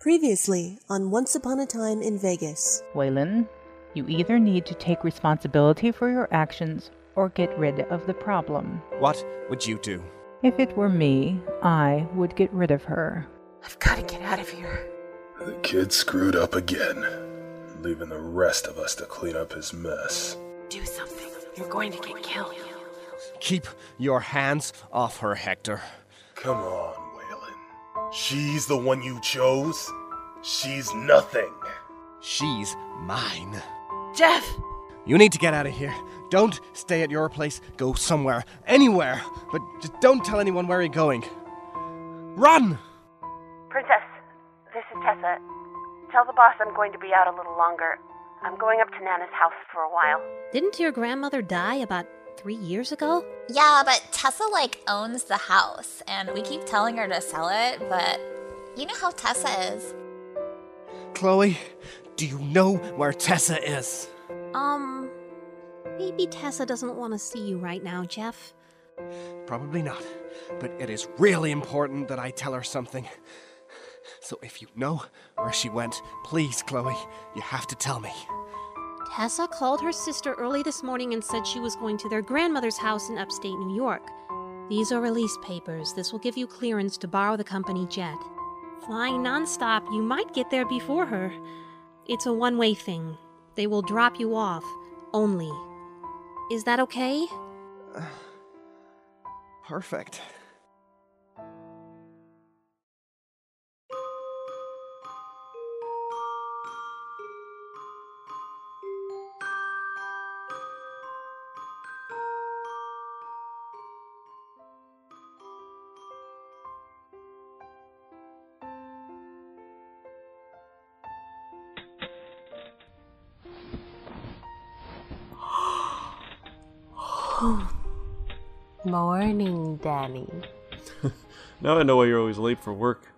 Previously on Once Upon a Time in Vegas. Waylon, you either need to take responsibility for your actions or get rid of the problem. What would you do? If it were me, I would get rid of her. I've got to get out of here. The kid screwed up again, leaving the rest of us to clean up his mess. Do something. You're going to get killed. Keep your hands off her, Hector. Come on, Waylon. She's the one you chose? She's nothing. She's mine. Jeff! You need to get out of here. Don't stay at your place. Go somewhere, anywhere. But just don't tell anyone where you're going. Run! Princess, this is Tessa. Tell the boss I'm going to be out a little longer. I'm going up to Nana's house for a while. Didn't your grandmother die about three years ago? Yeah, but Tessa like owns the house, and we keep telling her to sell it, but you know how Tessa is. Chloe, do you know where Tessa is? Um, maybe Tessa doesn't want to see you right now, Jeff. Probably not. But it is really important that I tell her something. So if you know where she went, please, Chloe, you have to tell me. Tessa called her sister early this morning and said she was going to their grandmother's house in upstate New York. These are release papers. This will give you clearance to borrow the company jet. Flying nonstop, you might get there before her. It's a one way thing. They will drop you off, only. Is that okay? Perfect. Morning, Danny. Now I know why you're always late for work.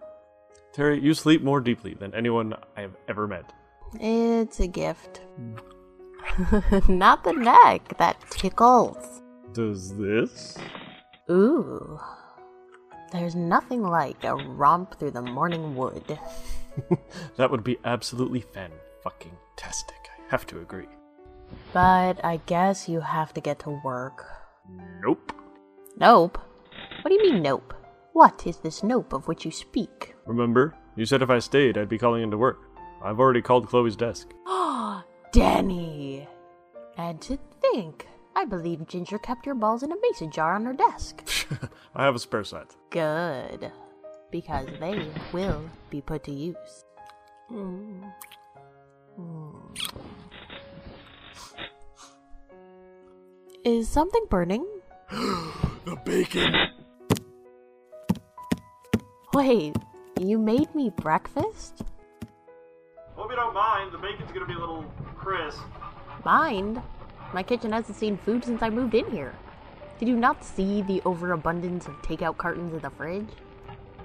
Teri, you sleep more deeply than anyone I have ever met. It's a gift. Not the neck, that tickles. Does this? Ooh. There's nothing like a romp through the morning wood. that would be absolutely fan fucking tastic. I have to agree. But I guess you have to get to work. Nope. Nope. What do you mean, nope? What is this nope of which you speak? Remember, you said if I stayed, I'd be calling into work. I've already called Chloe's desk. Ah, Danny! And to think, I believe Ginger kept your balls in a mason jar on her desk. I have a spare set. Good. Because they will be put to use. Mm. Mm. Is something burning? the bacon! Wait, you made me breakfast? Hope you don't mind. The bacon's gonna be a little crisp. Mind? My kitchen hasn't seen food since I moved in here. Did you not see the overabundance of takeout cartons in the fridge?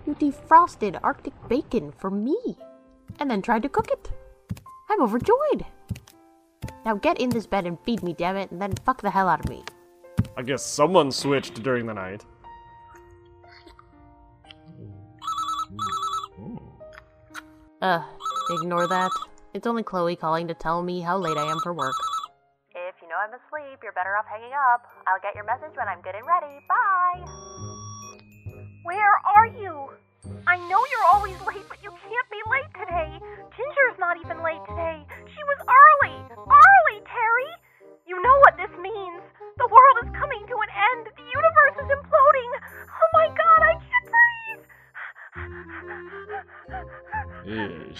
You defrosted Arctic bacon for me, and then tried to cook it. I'm overjoyed. Now get in this bed and feed me, damn it, and then fuck the hell out of me. I guess someone switched during the night. Ugh, ignore that. It's only Chloe calling to tell me how late I am for work. If you know I'm asleep, you're better off hanging up. I'll get your message when I'm good and ready. Bye! Where are you? I know you're always late, but you can't be late today. Ginger's not even late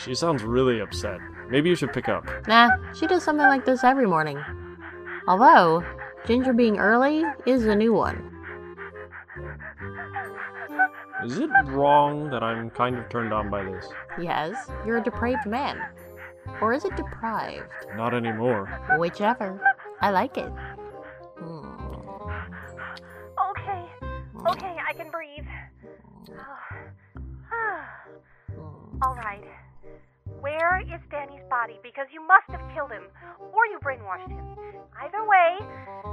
she sounds really upset. Maybe you should pick up. Nah, she does something like this every morning. Although, Ginger being early is a new one. Is it wrong that I'm kind of turned on by this? Yes, you're a depraved man. Or is it deprived? Not anymore. Whichever. I like it. Hmm. Okay, okay, I can breathe. All right. Where is Danny's body? Because you must have killed him, or you brainwashed him. Either way,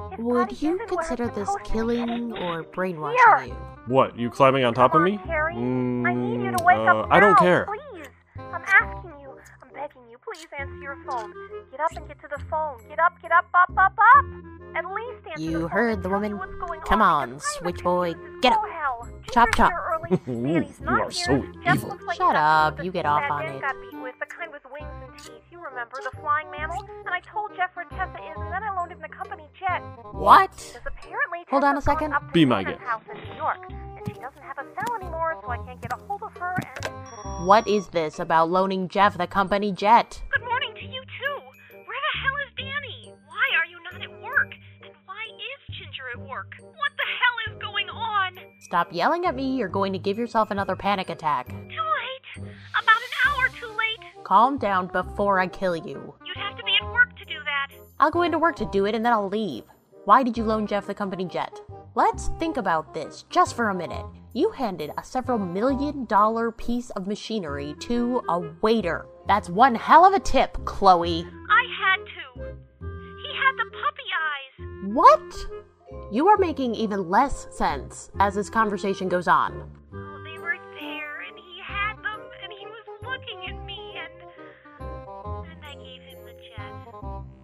his body Would you isn't consider it's this supposed to be. killing or brainwashing Here. you? What, you climbing on top of me? on, Teri. Mm, I need you to wake uh, up I don't care. Please. I'm asking you. I'm begging you. please answer your phone? Get up and get to the phone. Get up, get up, up, up, up. At least answer You the heard and the woman. what's going Come on, on, switch boy. Get up. hell. Chop, chop. here You are here. so Jeff evil. like Shut up, you get off on it. With wings and teeth. You remember the flying mammal? And I told Jeff where Tessa is, and then I loaned him the company jet. What? Apparently Hold on a second. Up to Be my guest. house in New York, and she doesn't have a cell anymore, so I can't get a hold of her. And What is this about loaning Jeff the company jet? good morning to you too. Where the hell is Danny? Why are you not at work? And why is Ginger at work? What the hell is going on? Stop yelling at me, you're going to give yourself another panic attack. Calm down before I kill you. You'd have to be at work to do that. I'll go into work to do it and then I'll leave. Why did you loan Jeff the company jet? Let's think about this just for a minute. You handed a several million dollar piece of machinery to a waiter. That's one hell of a tip, Chloe. I had to. He had the puppy eyes. What? You are making even less sense as this conversation goes on.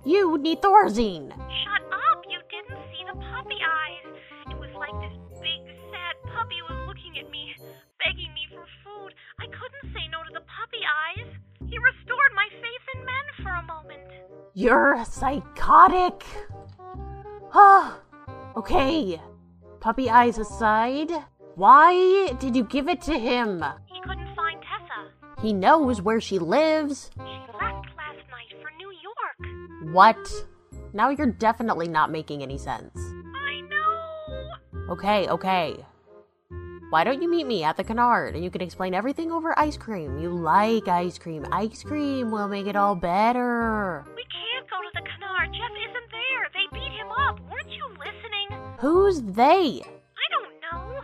You need Thorazine. Shut up! You didn't see the puppy eyes. It was like this big, sad puppy was looking at me, begging me for food. I couldn't say no to the puppy eyes. He restored my faith in men for a moment. You're a psychotic. Ah, okay. Puppy eyes aside, why did you give it to him? He couldn't find Tessa. He knows where she lives. What? Now you're definitely not making any sense. I know. Okay, okay. Why don't you meet me at the Canard and you can explain everything over ice cream? You like ice cream. Ice cream will make it all better. We can't go to the Canard. Jeff isn't there. They beat him up. Weren't you listening? Who's they? I don't know.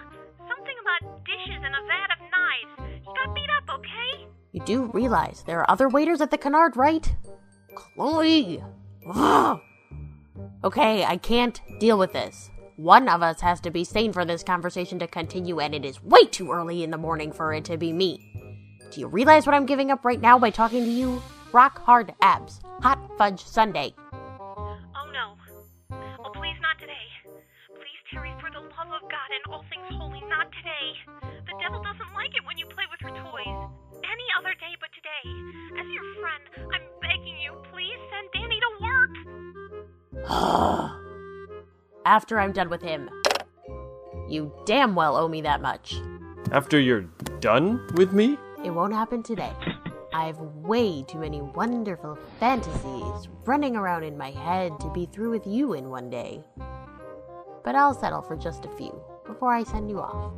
Something about dishes and a vat of knives. He got beat up, okay? You do realize there are other waiters at the Canard, right? Chloe! Ugh. Okay, I can't deal with this. One of us has to be sane for this conversation to continue, and it is way too early in the morning for it to be me. Do you realize what I'm giving up right now by talking to you? Rock hard abs. Hot fudge sundae. Oh no. Oh, please not today. Please, Teri, for the love of God and all things holy, not today. The devil doesn't like it when you play with her toys. Any other day but today. As your friend, I'm you, please send Danny to work. After I'm done with him. You damn well owe me that much. After you're done with me? It won't happen today. I have way too many wonderful fantasies running around in my head to be through with you in one day. But I'll settle for just a few before I send you off.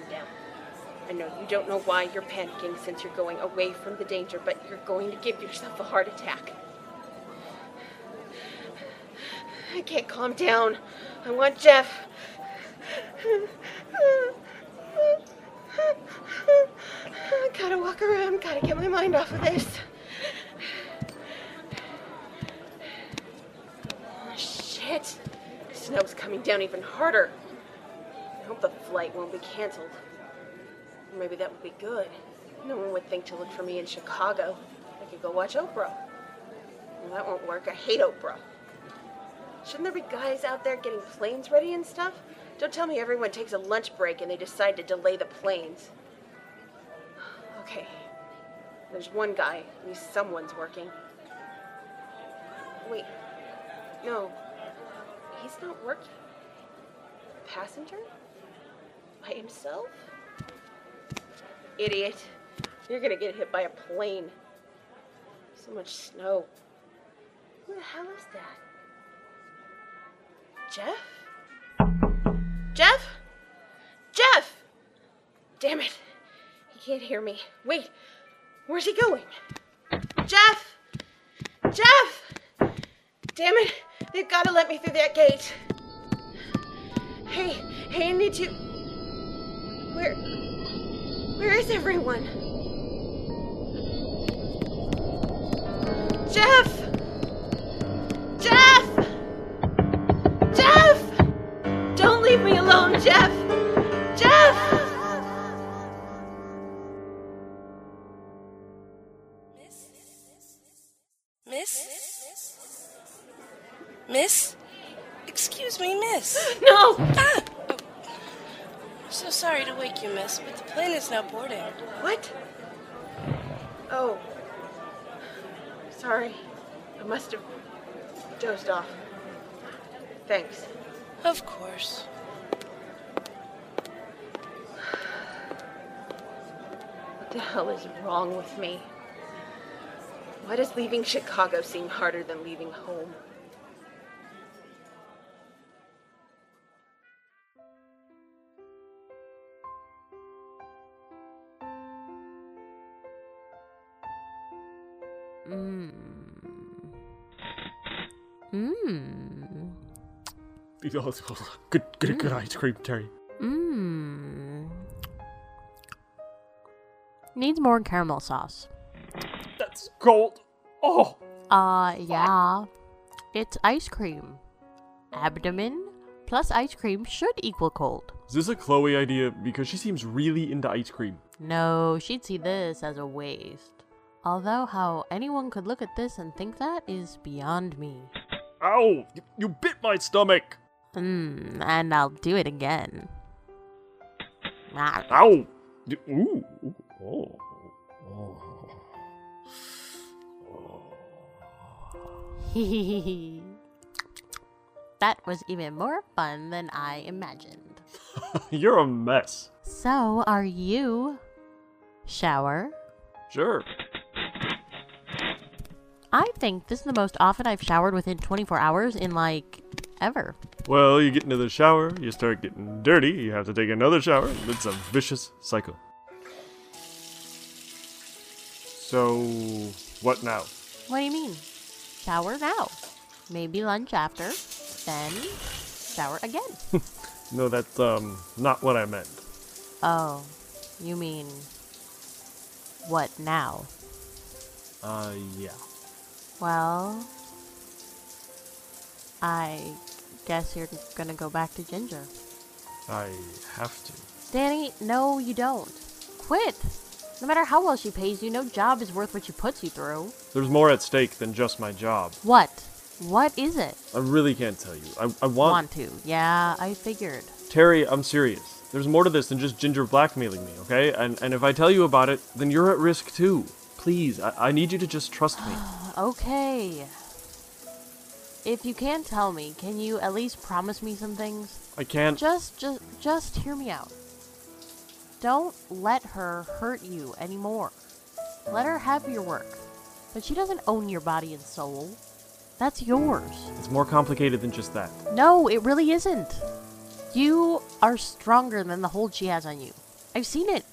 Calm down. I know you don't know why you're panicking since you're going away from the danger, but you're going to give yourself a heart attack. I can't calm down. I want Jeff. I gotta walk around, gotta get my mind off of this. Oh, shit. Snow's coming down even harder. Hope the flight won't be canceled. Maybe that would be good. No one would think to look for me in Chicago. I could go watch Oprah. Well, that won't work. I hate Oprah. Shouldn't there be guys out there getting planes ready and stuff? Don't tell me everyone takes a lunch break and they decide to delay the planes. Okay. There's one guy. At least someone's working. Wait. No. He's not working. Passenger? By himself? Idiot. You're gonna get hit by a plane. So much snow. Who the hell is that? Jeff? Jeff? Jeff! Damn it. He can't hear me. Wait, where's he going? Jeff! Jeff! Damn it, they've got to let me through that gate. Hey, hey, I need to. Where. Where is everyone? Jeff! But the plane is now boarding. What? Oh. Sorry. I must have dozed off. Thanks. Of course. What the hell is wrong with me? Why does leaving Chicago seem harder than leaving home? Good, good, good ice cream, Teri. Mmm. Needs more caramel sauce. That's cold. Oh. Uh, yeah. It's ice cream. Abdomen plus ice cream should equal cold. Is this a Chloe idea? Because she seems really into ice cream. No, she'd see this as a waste. Although, how anyone could look at this and think that is beyond me. Ow! You, you bit my stomach! Hmm, and I'll do it again. Ah. Ow! Ooh. ooh, Oh. Oh. that was even more fun than I imagined. You're a mess. So, are you? Shower? Sure. I think this is the most often I've showered within 24 hours in like ever. Well, you get into the shower, you start getting dirty, you have to take another shower. It's a vicious cycle. So, what now? What do you mean? Shower now. Maybe lunch after. Then shower again. No, that's um not what I meant. oh, you mean what now? Uh, yeah. Well, I guess you're gonna go back to Ginger. I have to. Danny, no, you don't. Quit. No matter how well she pays you, no job is worth what she puts you through. There's more at stake than just my job. What? What is it? I really can't tell you. I, I want. Want to? Yeah, I figured. Teri, I'm serious. There's more to this than just Ginger blackmailing me, okay? And and if I tell you about it, then you're at risk too. Please, I, I need you to just trust me. Okay. If you can't tell me, can you at least promise me some things? I can't. Just, just, just hear me out. Don't let her hurt you anymore. Let her have your work. But she doesn't own your body and soul. That's yours. It's more complicated than just that. No, it really isn't. You are stronger than the hold she has on you. I've seen it.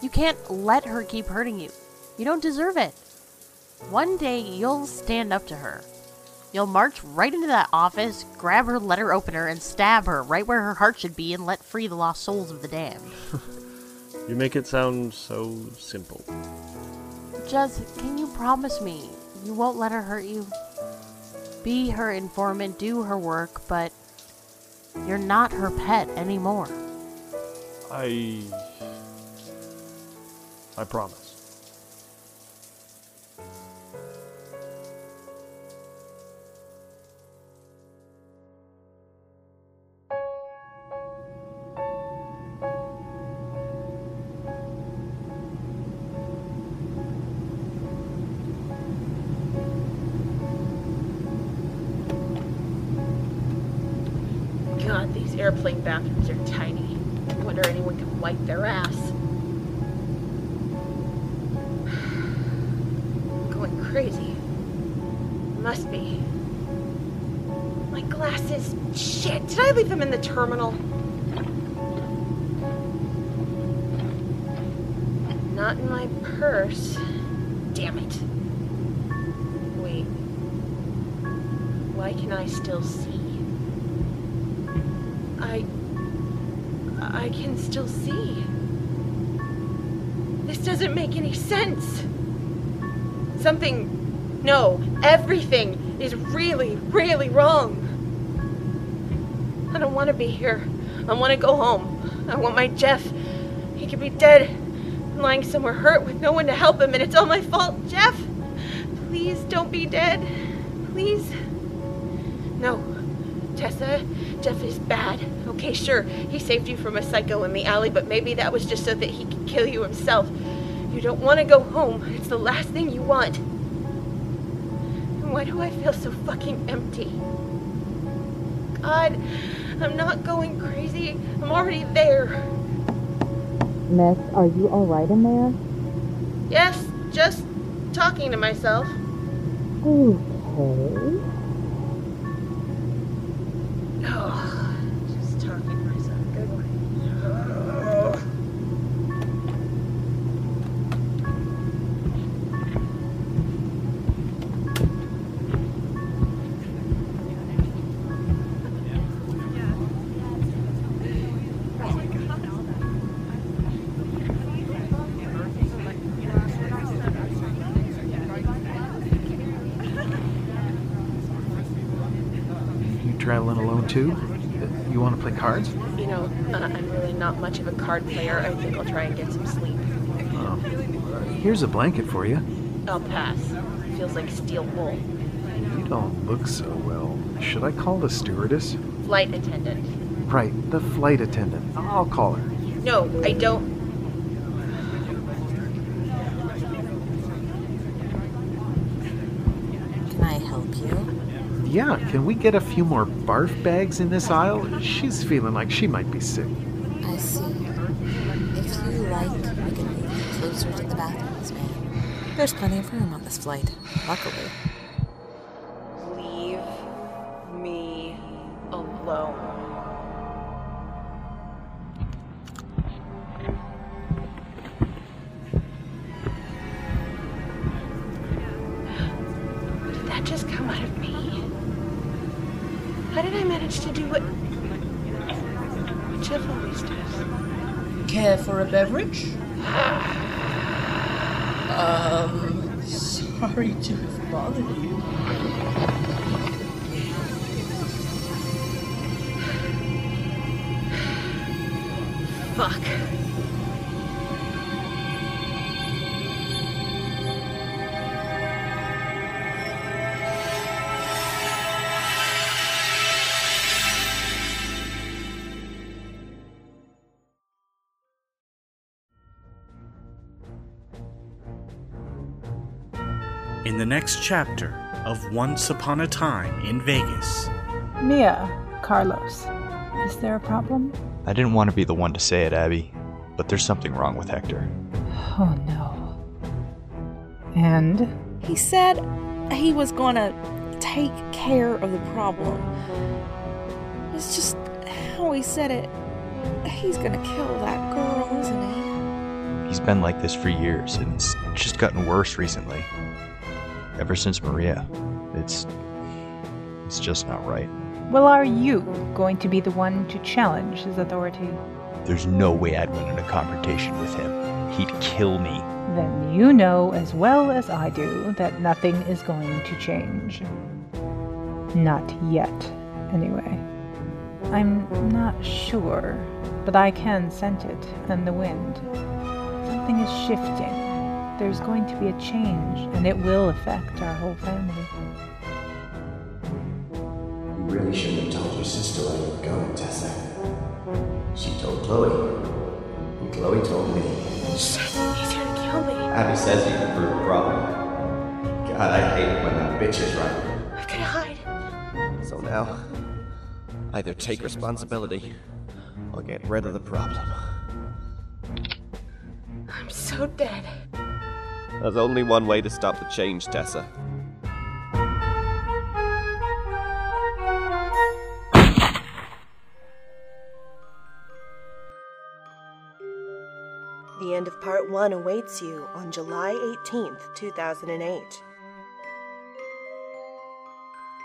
You can't let her keep hurting you. You don't deserve it. One day you'll stand up to her. You'll march right into that office, grab her letter opener, and stab her right where her heart should be and let free the lost souls of the damned. You make it sound so simple. Just, can you promise me you won't let her hurt you? Be her informant, do her work, but you're not her pet anymore. I. I promise. Crazy. Must be. My glasses. Shit, did I leave them in the terminal? not in my purse. Damn it. Wait. Why can I still see? I. I can still see. This doesn't make any sense. Something. No, everything is really, really wrong. I don't want to be here. I want to go home. I want my Jeff. He could be dead, lying somewhere hurt with no one to help him, and it's all my fault. Jeff, please don't be dead. Please. No, Tessa, Jeff is bad. Okay, sure, he saved you from a psycho in the alley, but maybe that was just so that he could kill you himself. You don't want to go home. It's the last thing you want. And why do I feel so fucking empty? God, I'm not going crazy. I'm already there. Miss, are you alright in there? Yes, just talking to myself. Okay. Too? You want to play cards? You know, uh, I'm really not much of a card player. I think I'll try and get some sleep. Oh. Here's a blanket for you. I'll pass. Feels like steel wool. You don't look so well. Should I call the stewardess? Flight attendant. Right, the flight attendant. I'll call her. No, I don't. Can I help you? Yeah, can we get a few more barf bags in this aisle? She's feeling like she might be sick. I see. If you like, we can move closer to the bathrooms, ma'am. There's plenty of room on this flight, luckily. How did I manage to do what what Jeff always does? Care for a beverage? Um, sorry to have bothered you. In the next chapter of Once Upon a Time in Vegas. Mia, Carlos, is there a problem? I didn't want to be the one to say it, Abby, but there's something wrong with Hector. Oh no. And? He said he was gonna take care of the problem. It's just how he said it. He's gonna kill that girl, isn't he? He's been like this for years, and it's just gotten worse recently. Ever since Maria. It's. It's just not right. Well, are you going to be the one to challenge his authority? There's no way I'd win in a confrontation with him. He'd kill me. Then you know as well as I do that nothing is going to change. Not yet, anyway. I'm not sure, but I can scent it and the wind. Something is shifting. There's going to be a change, and it will affect our whole family. You really shouldn't have told your sister where you were going, Tessa. She told Chloe. And Chloe told me. Shit, he's gonna kill me. Abby says you can prove a problem. God, I hate it when that bitch is right. I gotta hide. So now, either take responsibility or get rid of the problem. I'm so dead. There's only one way to stop the change, Tessa. The end of part one awaits you on July 18th, 2008.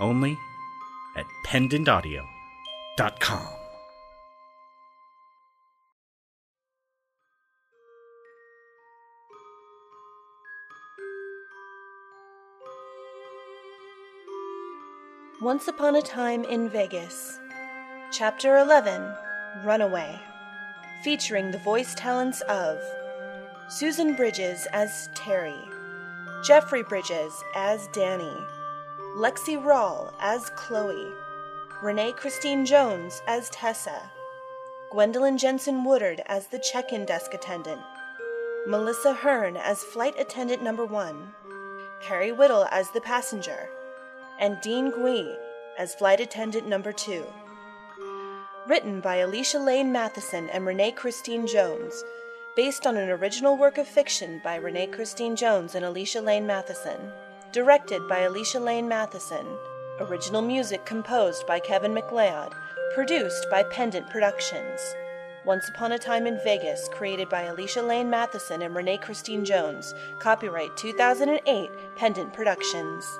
Only at pendantaudio.com. Once Upon a Time in Vegas. Chapter 11 Runaway. Featuring the voice talents of Susan Bridges as Teri, Jeffrey Bridges as Danny, Lexi Rawl as Chloe, Renee Christine Jones as Tessa, Gwendolyn Jensen Woodard as the check in desk attendant, Melissa Hearn as flight attendant number one, Carrie Whittle as the passenger, and Dean Gui as flight attendant number two. Written by Alicia Lane Matheson and Renee Christine Jones, based on an original work of fiction by Renee Christine Jones and Alicia Lane Matheson. Directed by Alicia Lane Matheson. Original music composed by Kevin MacLeod. Produced by Pendant Productions. Once Upon a Time in Vegas, created by Alicia Lane Matheson and Renee Christine Jones. Copyright 2008, Pendant Productions.